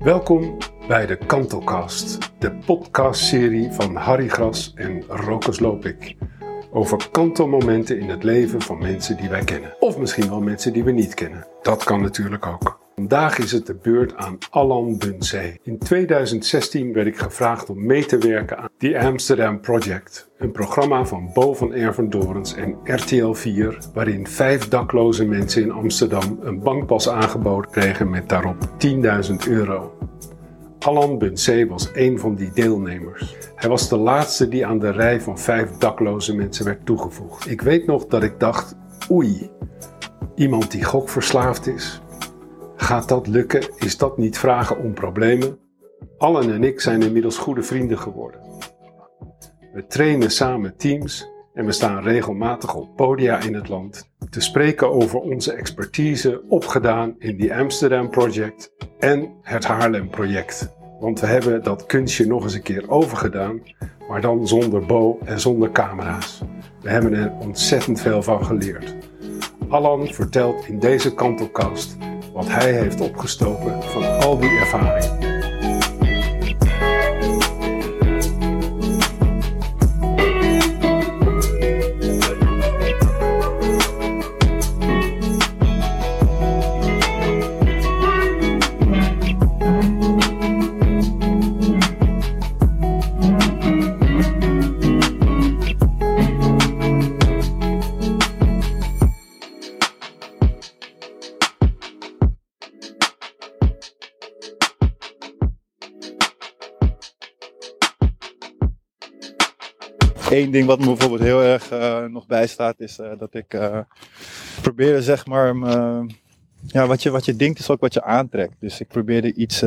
Welkom bij de Kantelcast, de podcastserie van Harry Gras en Rokus Lopik. Over kantelmomenten in het leven van mensen die wij kennen. Of misschien wel mensen die we niet kennen. Dat kan natuurlijk ook. Vandaag is het de beurt aan Allan Bunzee. In 2016 werd ik gevraagd om mee te werken aan The Amsterdam Project, een programma van Bo van Ervendorens en RTL 4, waarin vijf dakloze mensen in Amsterdam een bankpas aangeboden kregen met daarop 10.000 euro. Allan Bunzee was een van die deelnemers. Hij was de laatste die aan de rij van vijf dakloze mensen werd toegevoegd. Ik weet nog dat ik dacht: oei, iemand die gokverslaafd is, Gaat dat lukken? Is dat niet vragen om problemen? Allen en ik zijn inmiddels goede vrienden geworden. We trainen samen teams en we staan regelmatig op podia in het land te spreken over onze expertise opgedaan in die Amsterdam Project en het Haarlem Project. Want we hebben dat kunstje nog eens een keer overgedaan, maar dan zonder bo en zonder camera's. We hebben er ontzettend veel van geleerd. Allan vertelt in deze kantelkast wat hij heeft opgestoken van al die ervaringen. Eén ding wat me bijvoorbeeld heel erg uh, nog bijstaat is uh, dat ik uh, probeerde zeg maar, ja, wat je, wat je denkt is ook wat je aantrekt. Dus ik probeerde iets,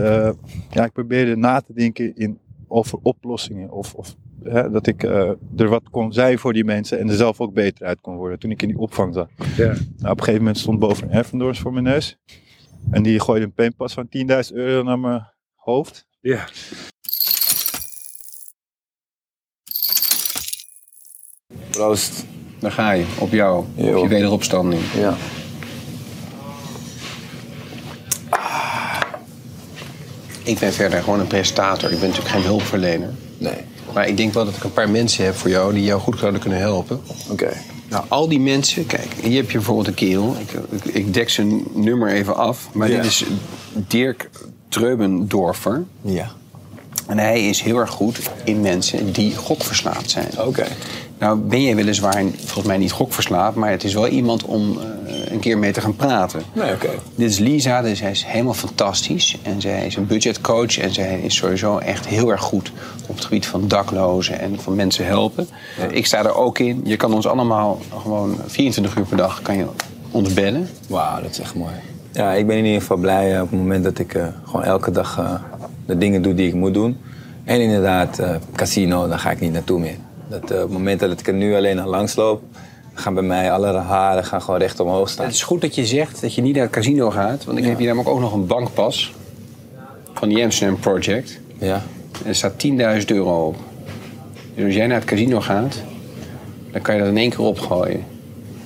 ja, ik probeerde na te denken in, over oplossingen of, of hè, dat ik er wat kon zijn voor die mensen en er zelf ook beter uit kon worden toen ik in die opvang zat. Ja. Nou, op een gegeven moment stond boven een voor mijn neus en die gooide een pinpas van 10.000 euro naar mijn hoofd. Ja. Proost. Daar ga je, op jou, op je wederopstanding. Ja. Ik ben verder gewoon een presentator. Ik ben natuurlijk geen hulpverlener. Nee. Maar ik denk wel dat ik een paar mensen heb voor jou die jou goed zouden kunnen helpen. Oké. Nou, al die mensen, kijk, hier heb je bijvoorbeeld een kerel. Ik, ik, ik dek zijn nummer even af. Maar Ja. dit is Dirk Treubendorfer. Ja. En hij is heel erg goed in mensen die gokverslaafd zijn. Oké. Nou ben je weliswaar volgens mij niet gokverslaafd, maar het is wel iemand om eh, een keer mee te gaan praten. Nee, oké. Dit is Lisa, dus zij is helemaal fantastisch. En zij is een budgetcoach en zij is sowieso echt heel erg goed op het gebied van daklozen en van mensen helpen. Ik sta er ook in. Je kan ons allemaal gewoon 24 uur per dag kan je ons bellen. Wauw, dat is echt mooi. Ja, ik ben in ieder geval blij eh, op het moment dat ik eh, gewoon elke dag de dingen doe die ik moet doen. En inderdaad, casino, daar ga ik niet naartoe meer. Dat, eh, op het moment dat ik er nu alleen aan langs loop, gaan bij mij alle haren gaan gewoon recht omhoog staan. Het is goed dat je zegt dat je niet naar het casino gaat, want ik heb hier namelijk ook nog een bankpas van die Amsterdam Project. Ja. En er staat 10.000 euro op. Dus als jij naar het casino gaat, dan kan je dat in één keer opgooien.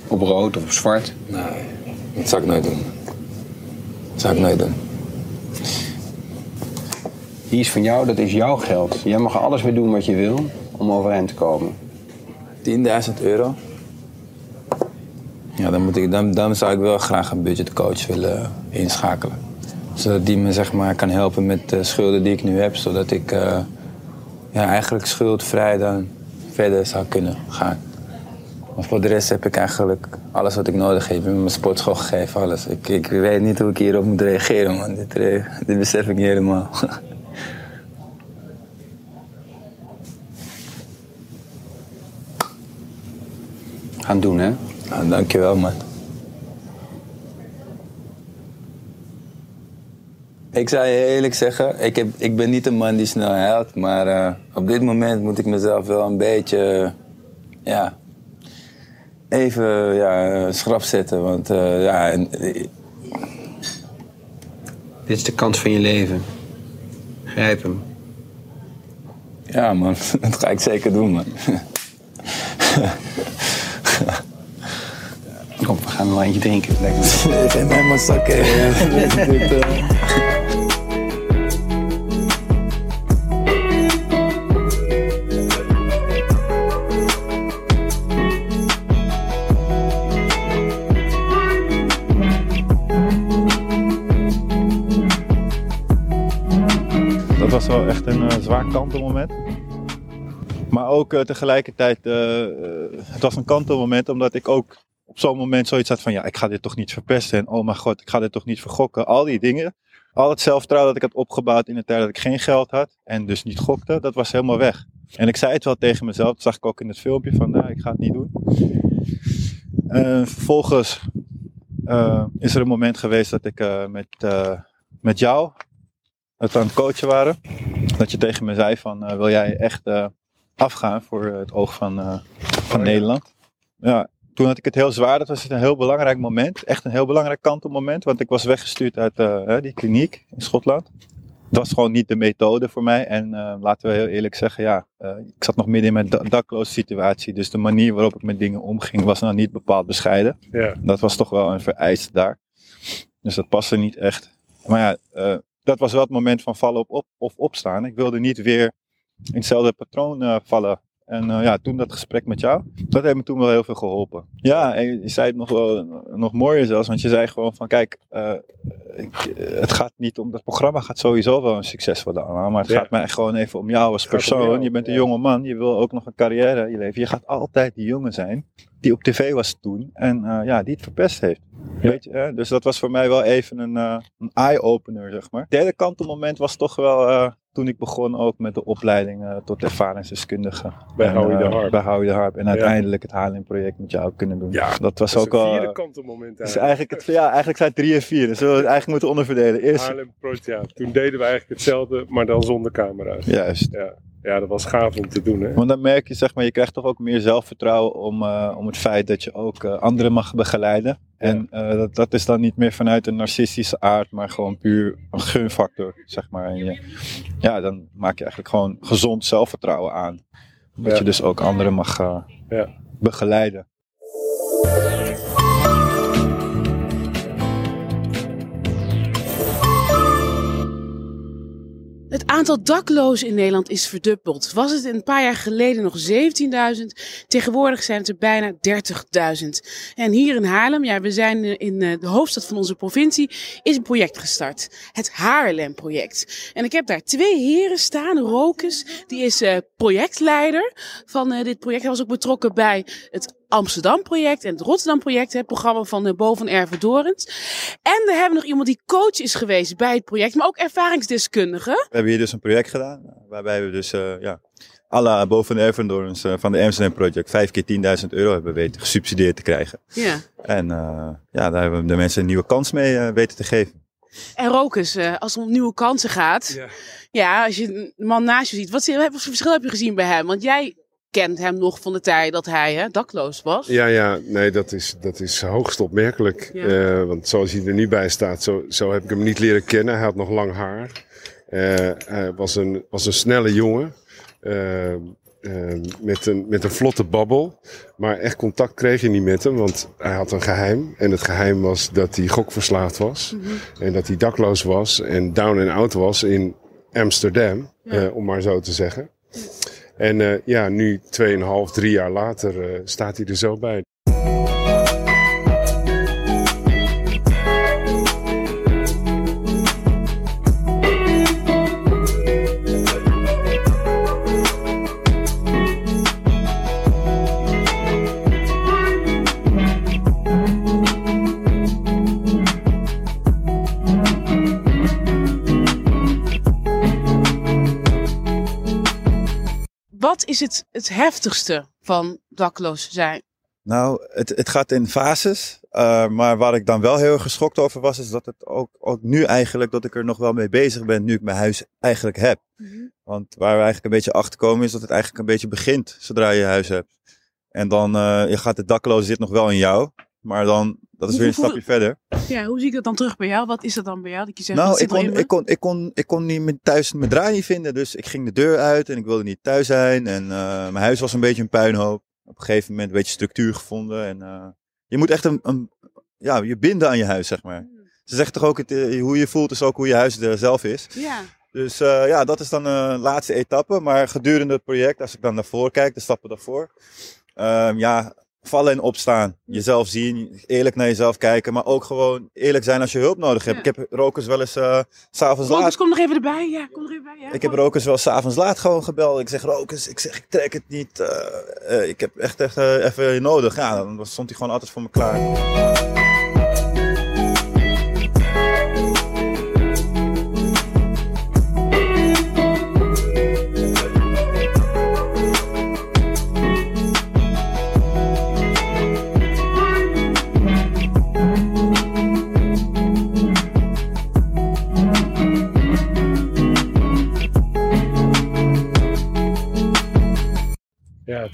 Op rood of op zwart. Nee, dat zou ik nooit doen. Dat zou ik nooit doen. Die is van jou, dat is jouw geld. Jij mag er alles mee doen wat je wil om overeind te komen. 10.000 euro? Ja, dan, moet ik, dan, dan zou ik wel graag een budgetcoach willen inschakelen. Zodat die me zeg maar, kan helpen met de schulden die ik nu heb. Zodat ik eh, ja, eigenlijk schuldvrij dan verder zou kunnen gaan. Maar voor de rest heb ik eigenlijk alles wat ik nodig heb. Ik heb mijn sportschool gegeven, alles. Ik, ik weet niet hoe ik hierop moet reageren, man. Dit, re- dit besef ik niet helemaal. Gaan doen, hè? nou, dankjewel, man. Ik zou je eerlijk zeggen, ik, heb, ik ben niet een man die snel helpt, maar eh, op dit moment moet ik mezelf wel een beetje, ja, even ja, schrap zetten. Want eh, ja, en, eh, Dit is de kans van je leven. Grijp hem. ja man, dat ga ik zeker doen, man. kom, we gaan een lijntje drinken. Lekker. ben helemaal zakken. Dat was wel echt een uh, zwaar kantelmoment. Maar ook eh, tegelijkertijd, eh, het was een kantelmoment omdat ik ook op zo'n moment zoiets had van, ja, ik ga dit toch niet verpesten. En oh mijn god, ik ga dit toch niet vergokken. Al die dingen. Al het zelfvertrouwen dat ik had opgebouwd in de tijd dat ik geen geld had en dus niet gokte, dat was helemaal weg. En ik zei het wel tegen mezelf, dat zag ik ook in het filmpje van, nou, ik ga het niet doen. En vervolgens uh, is er een moment geweest dat ik uh, met, met jou het aan het coachen waren. Dat je tegen me zei van, wil jij echt afgaan voor het oog van, van Nederland? Ja, toen had ik het heel zwaar. Dat was een heel belangrijk moment. Echt een heel belangrijk kantelmoment. Want ik was weggestuurd uit die kliniek in Schotland dat was gewoon niet de methode voor mij. En uh, laten we heel eerlijk zeggen, ja, uh, ik zat nog midden in mijn da dakloze situatie. Dus de manier waarop ik met dingen omging was nou niet bepaald bescheiden. Ja. Dat was toch wel een vereiste daar. Dus dat paste niet echt. Maar ja, dat was wel het moment van vallen op, op of opstaan. Ik wilde niet weer in hetzelfde patroon vallen. En uh, ja, toen dat gesprek met jou, dat heeft me toen wel heel veel geholpen. Ja, en je zei het nog wel nog mooier zelfs, want je zei gewoon van kijk, uh, ik, het gaat niet om, dat programma gaat sowieso wel een succes worden allemaal, maar het ja. gaat mij gewoon even om jou als persoon. Jou, je bent een ja. jonge man, je wil ook nog een carrière in je leven. Je gaat altijd die jongen zijn die op tv was toen en uh, ja, die het verpest heeft. Ja. Weet je, hè? Dus dat was voor mij wel even een, uh, een eye-opener, zeg maar. Het derde kantelmoment was toch wel uh, toen ik begon ook met de opleiding tot ervaringsdeskundige. Bij Howie de Harp. Bij Howie de Harp. En ja. uiteindelijk het Haarlem-project met jou kunnen doen. Ja, dat was dat ook al. vierde kantelmoment dus eigenlijk. Het, ja, eigenlijk zijn het drie en vier. Dus we het eigenlijk moeten onderverdelen. Eerst... Haarlem Project, ja. Toen deden we eigenlijk hetzelfde, maar dan zonder camera's. Juist. Ja. Ja, dat was gaaf om te doen. Hè? Want dan merk je, zeg maar, je krijgt toch ook meer zelfvertrouwen om, uh, om het feit dat je ook uh, anderen mag begeleiden. En uh, dat, dat is dan niet meer vanuit een narcistische aard, maar gewoon puur een gunfactor, zeg maar. En je, ja, dan maak je eigenlijk gewoon gezond zelfvertrouwen aan. Dat ja. je dus ook anderen mag ja. begeleiden. Het aantal daklozen in Nederland is verdubbeld. Was het een paar jaar geleden nog 17.000, tegenwoordig zijn het er bijna 30.000. En hier in Haarlem, ja, we zijn in de hoofdstad van onze provincie, is een project gestart. Het Haarlem-project. En ik heb daar twee heren staan. Rokus, die is uh, projectleider van dit project. Hij was ook betrokken bij het Amsterdam-project en het Rotterdam-project, het programma van uh, Bo van Ervedorens. En we hebben nog iemand die coach is geweest bij het project, maar ook ervaringsdeskundige. We hebben hier dus een project gedaan, waarbij we dus, uh, ja, alle Bo van Ervedorens uh, van de Amsterdam Project vijf keer 10.000 euro hebben weten gesubsidieerd te krijgen. Ja. En ja, daar hebben we de mensen een nieuwe kans mee weten te geven. En Rokus, als het om nieuwe kansen gaat, ja. ja, als je een man naast je ziet, wat, wat voor verschil heb je gezien bij hem? Want jij kent hem nog van de tijd dat hij hè, dakloos was. Ja, ja, nee, dat is, dat is hoogst opmerkelijk. Ja. Uh, want zoals hij er nu bij staat, zo, zo heb ik hem niet leren kennen. Hij had nog lang haar. Uh, hij was een, was een snelle jongen. Uh, met, een, met een vlotte babbel. Maar echt contact kreeg je niet met hem, want hij had een geheim. En het geheim was dat hij gokverslaafd was. Mm -hmm. En dat hij dakloos was en down and out was in Amsterdam, ja. om maar zo te zeggen. En uh, ja, nu 2,5, 3 jaar later uh, staat hij er zo bij. Is het, het heftigste van dakloos zijn? Nou, het, het gaat in fases. Uh, maar waar ik dan wel heel erg geschokt over was, is dat het ook, ook nu eigenlijk, dat ik er nog wel mee bezig ben, nu ik mijn huis eigenlijk heb. Mm-hmm. Want waar we eigenlijk een beetje achter komen, is dat het eigenlijk een beetje begint zodra je je huis hebt. En dan uh, je gaat de dakloos zit nog wel in jou. Maar dan, dat is weer een stapje verder. Ja, hoe zie ik dat dan terug bij jou? Wat is dat dan bij jou? Dat je zegt, nou, ik kon, ik, kon, ik, kon, ik kon niet thuis mijn draai niet vinden. Dus ik ging de deur uit en ik wilde niet thuis zijn. En uh, mijn huis was een beetje een puinhoop. Op een gegeven moment een beetje structuur gevonden. En uh, je moet echt een, een, ja, je binden aan je huis, zeg maar. Ze zegt toch ook, het, hoe je voelt is ook hoe je huis er zelf is. Ja. Dus uh, ja, dat is dan een laatste etappe. Maar gedurende het project, als ik dan naar voren kijk, de stappen daarvoor. Uh, ja, vallen en opstaan. Jezelf zien, eerlijk naar jezelf kijken, maar ook gewoon eerlijk zijn als je hulp nodig hebt. Ja. Ik heb rokers wel eens eh, s s'avonds Rokers, laat. kom nog even erbij. Ja, kom nog even bij. Ja, Ik heb rokers wel s'avonds laat gewoon gebeld. Ik zeg rokers, ik zeg ik trek het niet. eh, eh, ik heb echt, echt eh, even je nodig. Ja, dan stond hij gewoon altijd voor me klaar.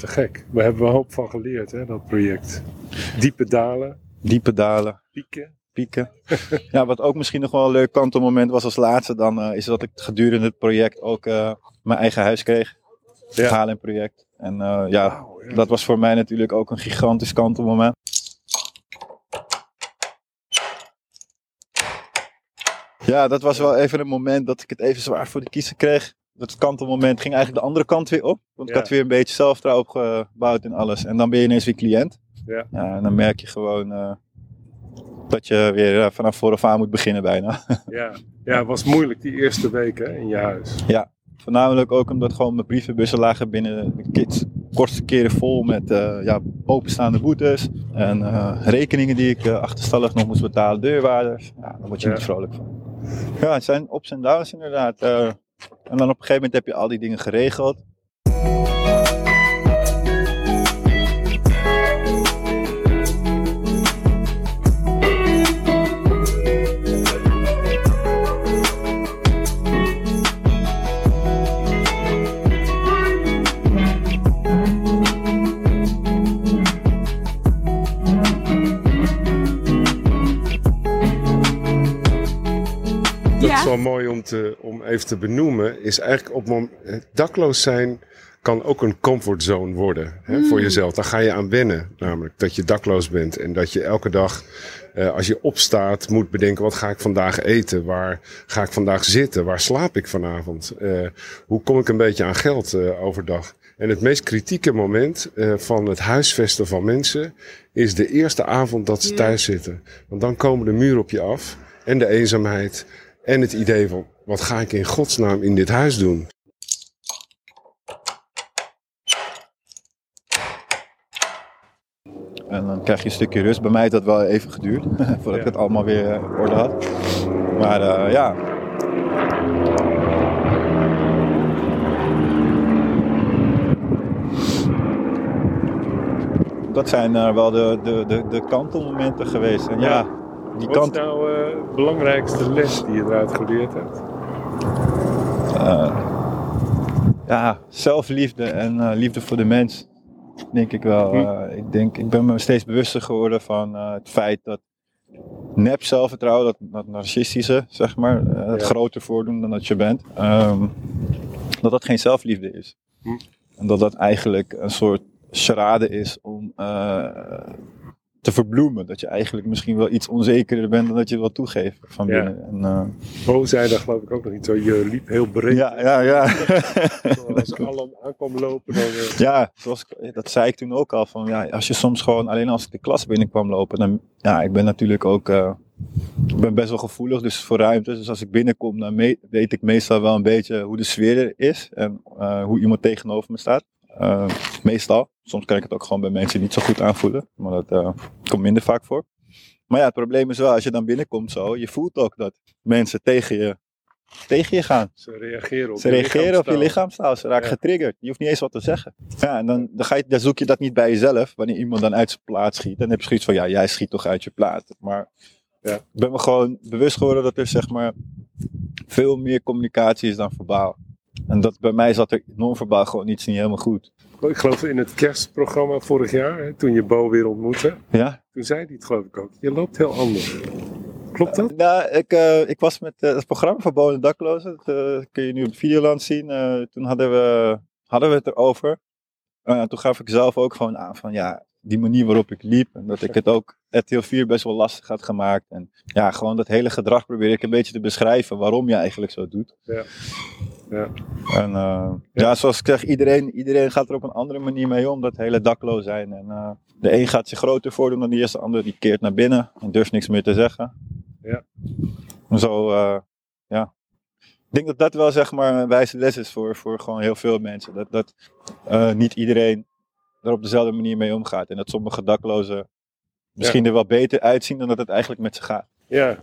Te gek. We hebben een hoop van geleerd, hè, dat project. Diepe dalen, Diepe dalen. pieken. pieken. ja, wat ook misschien nog wel een leuk kantelmoment was als laatste dan, eh, is dat ik gedurende het project ook eh, mijn eigen huis kreeg. Het Ja. Haarlem project. En eh, ja, dat was voor mij natuurlijk ook een gigantisch kantelmoment. Ja, dat was wel even een moment dat ik het even zwaar voor de kiezer kreeg. Dat kantelmoment ging eigenlijk de andere kant weer op. Want ik Ja. had weer een beetje zelfvertrouwen opgebouwd en alles. En dan ben je ineens weer cliënt. Ja. en dan merk je gewoon eh, dat je weer eh, vanaf vooraf aan moet beginnen bijna. Ja. ja, het was moeilijk die eerste weken in je huis. Voornamelijk ook omdat gewoon mijn brievenbussen lagen binnen de kids kortste keren vol met eh, ja, openstaande boetes. En rekeningen die ik achterstallig nog moest betalen, deurwaarders. Ja, daar word je Ja. niet vrolijk van. Ja, het zijn ups en downs inderdaad. En dan op een gegeven moment heb je al die dingen geregeld. Dat is wel mooi om, te, om even te benoemen. Is eigenlijk op moment, het dakloos zijn kan ook een comfortzone worden hè, voor jezelf. Daar ga je aan wennen. Namelijk dat je dakloos bent. En dat je elke dag, eh, als je opstaat, moet bedenken: wat ga ik vandaag eten? Waar ga ik vandaag zitten? Waar slaap ik vanavond? Eh, hoe kom ik een beetje aan geld eh, overdag? En het meest kritieke moment eh, van het huisvesten van mensen is de eerste avond dat ze thuis zitten. Want dan komen de muren op je af en de eenzaamheid en het idee van wat ga ik in godsnaam in dit huis doen? En dan krijg je een stukje rust. Bij mij heeft dat wel even geduurd, voordat Ja. ik het allemaal weer eh, op orde had. Maar eh, ja, dat zijn eh, wel de, de, de, de kantelmomenten geweest. En ja, die Wat kant, is nou eh, de belangrijkste les die je eruit geleerd hebt? Eh, ja, zelfliefde en eh, liefde voor de mens, denk ik wel. Hm. Eh, ik, denk, ik ben me steeds bewuster geworden van het feit dat nep zelfvertrouwen, dat, dat narcistische, zeg maar, het Ja. groter voordoen dan dat je bent, ehm, dat dat geen zelfliefde is. Hm. En dat dat eigenlijk een soort charade is om te verbloemen. Dat je eigenlijk misschien wel iets onzekerder bent dan dat je wil toegeven van Ja. binnen. En, eh, Bo zei daar geloof ik ook nog iets zo. Je liep heel breed. ja, ja, ja. Als allemaal aankwam lopen, dan... eh, Ja, zoals, dat zei ik toen ook al. Van, ja, als je soms gewoon, alleen als ik de klas binnenkwam lopen. Dan, ja, ik ben natuurlijk ook, eh, ik ben best wel gevoelig dus voor ruimtes. Dus als ik binnenkom, dan weet ik meestal wel een beetje hoe de sfeer er is. En eh, hoe iemand tegenover me staat. Eh, meestal. Soms kan ik het ook gewoon bij mensen niet zo goed aanvoelen. Maar dat eh, komt minder vaak voor. Maar ja, het probleem is wel, als je dan binnenkomt zo, je voelt ook dat mensen tegen je, tegen je gaan. Ze reageren op Ze je reageren op je lichaamstaal. Ze raken Ja. getriggerd. Je hoeft niet eens wat te zeggen. Ja, en dan, dan, ga je, dan zoek je dat niet bij jezelf. Wanneer iemand dan uit zijn plaat schiet. Dan heb je zoiets van, ja, jij schiet toch uit je plaat. Maar Ja. ik ben me gewoon bewust geworden dat er zeg maar veel meer communicatie is dan verbaal. En dat bij mij zat er non-verbaal gewoon iets niet helemaal goed. Ik geloof in het kerstprogramma vorig jaar, hè, toen je Bo weer ontmoette. Ja? Toen zei hij het geloof ik ook. Je loopt heel anders. Klopt dat? Nou, ik, eh, ik was met eh, het programma van Bonen Daklozen. Dat eh, kun je nu op Videoland zien. Eh, toen hadden we, hadden we het erover. Eh, toen gaf ik zelf ook gewoon aan van ja, die manier waarop ik liep. En dat ik het ook RTL 4 best wel lastig had gemaakt. En ja, gewoon dat hele gedrag probeer ik een beetje te beschrijven waarom je eigenlijk zo doet. Ja. Ja. En uh, ja. zoals ik zeg, iedereen, iedereen gaat er op een andere manier mee om, dat hele dakloos zijn. En uh, de een gaat zich groter voordoen dan de eerste, de ander die keert naar binnen en durft niks meer te zeggen. Ja. En zo, uh, ja. Ik denk dat dat wel zeg maar een wijze les is voor, voor gewoon heel veel mensen. Dat, dat niet iedereen er op dezelfde manier mee omgaat. En dat sommige daklozen misschien ja. er wel beter uitzien dan dat het eigenlijk met ze gaat. Ja,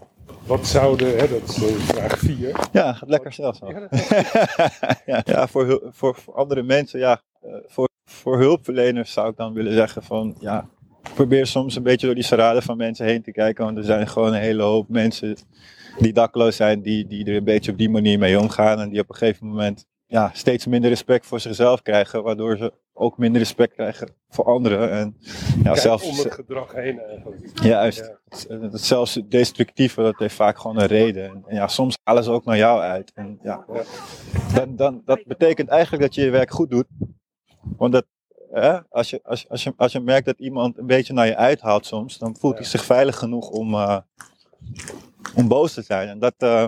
wat zouden, hè, dat is vraag 4. Ja, gaat lekker zelfs. Ja, ja, ja voor, voor, voor andere mensen, ja, uh, voor, voor hulpverleners zou ik dan willen zeggen van, ja, probeer soms een beetje door die sarade van mensen heen te kijken. Want er zijn gewoon een hele hoop mensen die dakloos zijn, die, die er een beetje op die manier mee omgaan. En die op een gegeven moment ja, steeds minder respect voor zichzelf krijgen, waardoor ze ook minder respect krijgen voor anderen. En, ja, Kijk zelfs, om het gedrag heen eigenlijk. Juist. Ja. Het zelfs destructieve, dat heeft vaak gewoon een reden. En, en, ja, soms halen ze ook naar jou uit. En ja, Ja. Dan, dan, dat betekent eigenlijk dat je je werk goed doet. Want dat, hè, als, je, als, als, je, als je merkt dat iemand een beetje naar je uithaalt soms, dan voelt hij zich veilig genoeg om, eh, om boos te zijn. En dat, eh,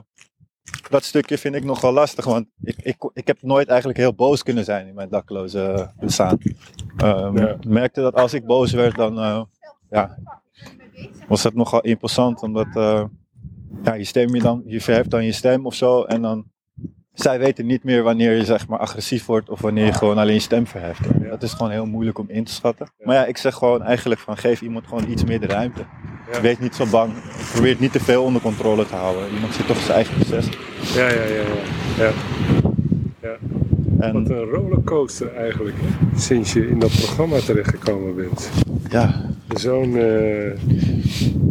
dat stukje vind ik nog wel lastig, want ik, ik, ik heb nooit eigenlijk heel boos kunnen zijn in mijn dakloze eh, bestaan. Ja. Ik merkte dat als ik boos werd, dan eh, ja, was dat nogal imposant, omdat eh, ja, je stem je dan, je verheft dan je stem of zo, en dan zij weten niet meer wanneer je zeg maar agressief wordt of wanneer je gewoon alleen je stem verheft. Dat is gewoon heel moeilijk om in te schatten. Maar ja, ik zeg gewoon eigenlijk van geef iemand gewoon iets meer de ruimte. Ja. Wees niet zo bang. Probeer het niet te veel onder controle te houden. Iemand zit toch zijn eigen proces. Ja, ja, ja. ja. ja. En Wat een rollercoaster eigenlijk, hè? sinds je in dat programma terechtgekomen bent. ja, Zo'n eh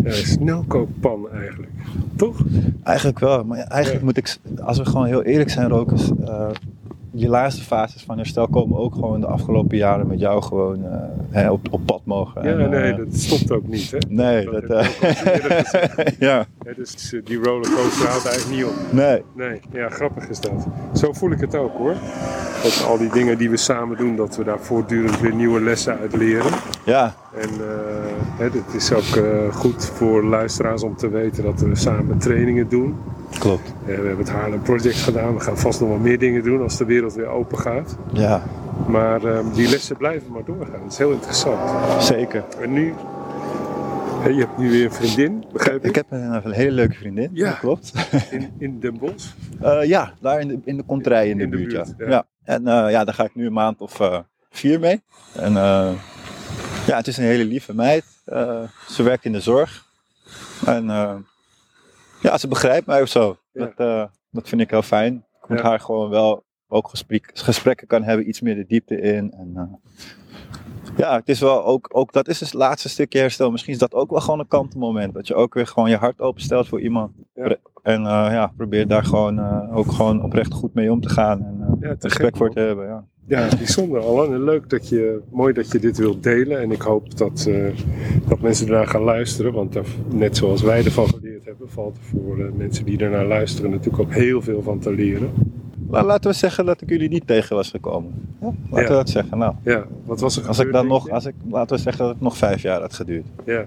ja, snelkookpan eigenlijk. Toch? eigenlijk wel. Maar ja, eigenlijk Ja. moet ik, als we gewoon heel eerlijk zijn, Rokers. eh, die laatste fases van herstel komen ook gewoon de afgelopen jaren met jou gewoon eh, hè, op, op pad mogen. Ja, En, nee, eh, dat stopt ook niet. Hè? nee, dat eh, ja, Ja, dus die rollercoaster houdt eigenlijk niet op. nee. Nee, ja, grappig is dat. Zo voel ik het ook hoor. Dat al die dingen die we samen doen, dat we daar voortdurend weer nieuwe lessen uit leren. Ja, En eh, hè, het is ook eh, goed voor luisteraars om te weten dat we samen trainingen doen. klopt. Eh, we hebben het Haarlem Project gedaan. We gaan vast nog wel meer dingen doen als de wereld weer open gaat. Ja, Maar eh, die lessen blijven maar doorgaan. Dat is heel interessant. zeker. En nu, je hebt nu weer een vriendin, begrijp ik? Ik heb een, een hele leuke vriendin. Ja. dat klopt. In, in Den Bosch. Eh, ja, daar in de, in de kontrij in de In de buurt, buurt, ja. ja. En eh, ja, daar ga ik nu een maand of eh, vier mee. En ja, het is een hele lieve meid. Ze werkt in de zorg. En ja, ze begrijpt mij of zo. Ja. Dat, dat vind ik heel fijn. Ik Ja. haar gewoon wel ook gesprek, gesprekken kan hebben, iets meer de diepte in. En, eh, ja, het is wel ook, ook, dat is het laatste stukje herstel. Misschien is dat ook wel gewoon een kantelmoment. Dat je ook weer gewoon je hart openstelt voor iemand. Ja. En eh, ja, probeer daar gewoon eh, ook gewoon oprecht goed mee om te gaan. En Ja, te respect gek, voor te hebben. Ja. Ja, bijzonder Allan. En leuk dat je, mooi dat je dit wilt delen. En ik hoop dat, dat mensen ernaar gaan luisteren. Want daar, net zoals wij ervan geleerd hebben, valt er voor mensen die ernaar luisteren natuurlijk ook heel veel van te leren. Maar laten we zeggen dat ik jullie niet tegen was gekomen. Ja, laten Ja. we dat zeggen. Nou, Ja, wat was er als ik dan nog, als ik, laten we zeggen dat het nog vijf jaar had geduurd. Ja,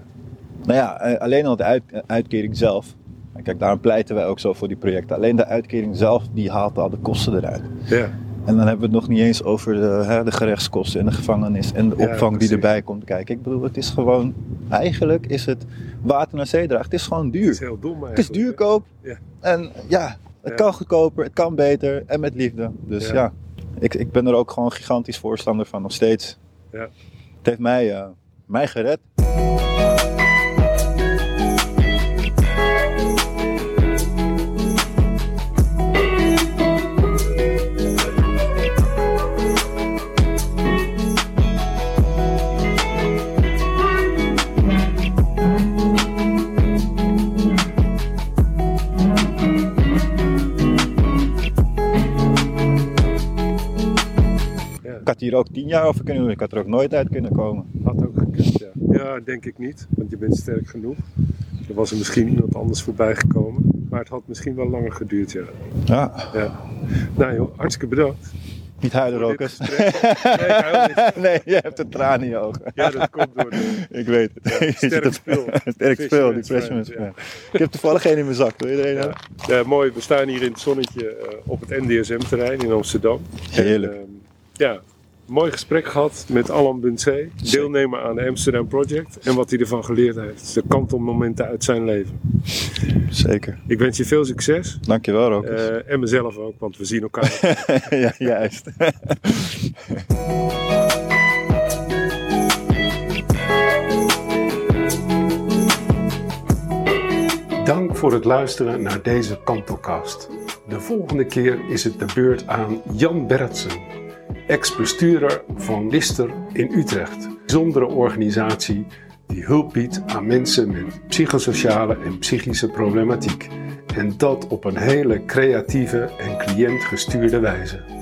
Nou ja, eh, alleen al de uit- uitkering zelf. En Kijk, daarom pleiten wij ook zo voor die projecten. Alleen de uitkering zelf, die haalt al de kosten eruit. ja, En dan hebben we het nog niet eens over de, hè, de gerechtskosten en de gevangenis en de Ja, opvang die erbij komt kijken. Ik bedoel, het is gewoon, eigenlijk is het water naar zee dragen. Het is gewoon het duur. is heel dom eigenlijk. Het is duurkoop. Ja. En ja, het kan goedkoper, het kan beter en met liefde. Dus Ja. ja, ik, ik ben er ook gewoon gigantisch voorstander van nog steeds. Ja. Het heeft mij, eh, mij gered. Hier ook tien jaar over kunnen doen. Ik had er ook nooit uit kunnen komen. had ook gekund, ja. Ja, denk ik niet. Want je bent sterk genoeg. Er was er misschien iemand anders voorbij gekomen. Maar het had misschien wel langer geduurd, ja. Ja, ja. Nou joh, hartstikke bedankt. Niet huilen, Rokers. Nee, ik huil niet. nee, je hebt een traan in je ogen. Ja, dat komt door de Ik weet het. Ja, sterk spul. sterk spul, die Friend, Friend. Ik heb toevallig geen in mijn zak. Wil je er een hebben? Ja, mooi. We staan hier in het zonnetje eh, op het NDSM-terrein in Amsterdam. Heerlijk. En, ehm, ja, mooi gesprek gehad met Alan Bunsé, deelnemer aan de Amsterdam Project. En wat hij ervan geleerd heeft. De kantelmomenten uit zijn leven. Zeker. Ik wens je veel succes. Dankjewel, Rokers. eh, en mezelf ook, want we zien elkaar. ja, juist. Dank voor het luisteren naar deze Kantelcast. De volgende keer is het de beurt aan Jan Bertsen, ex-bestuurder van Lister in Utrecht. Een bijzondere organisatie die hulp biedt aan mensen met psychosociale en psychische problematiek. En dat op een hele creatieve en cliëntgestuurde wijze.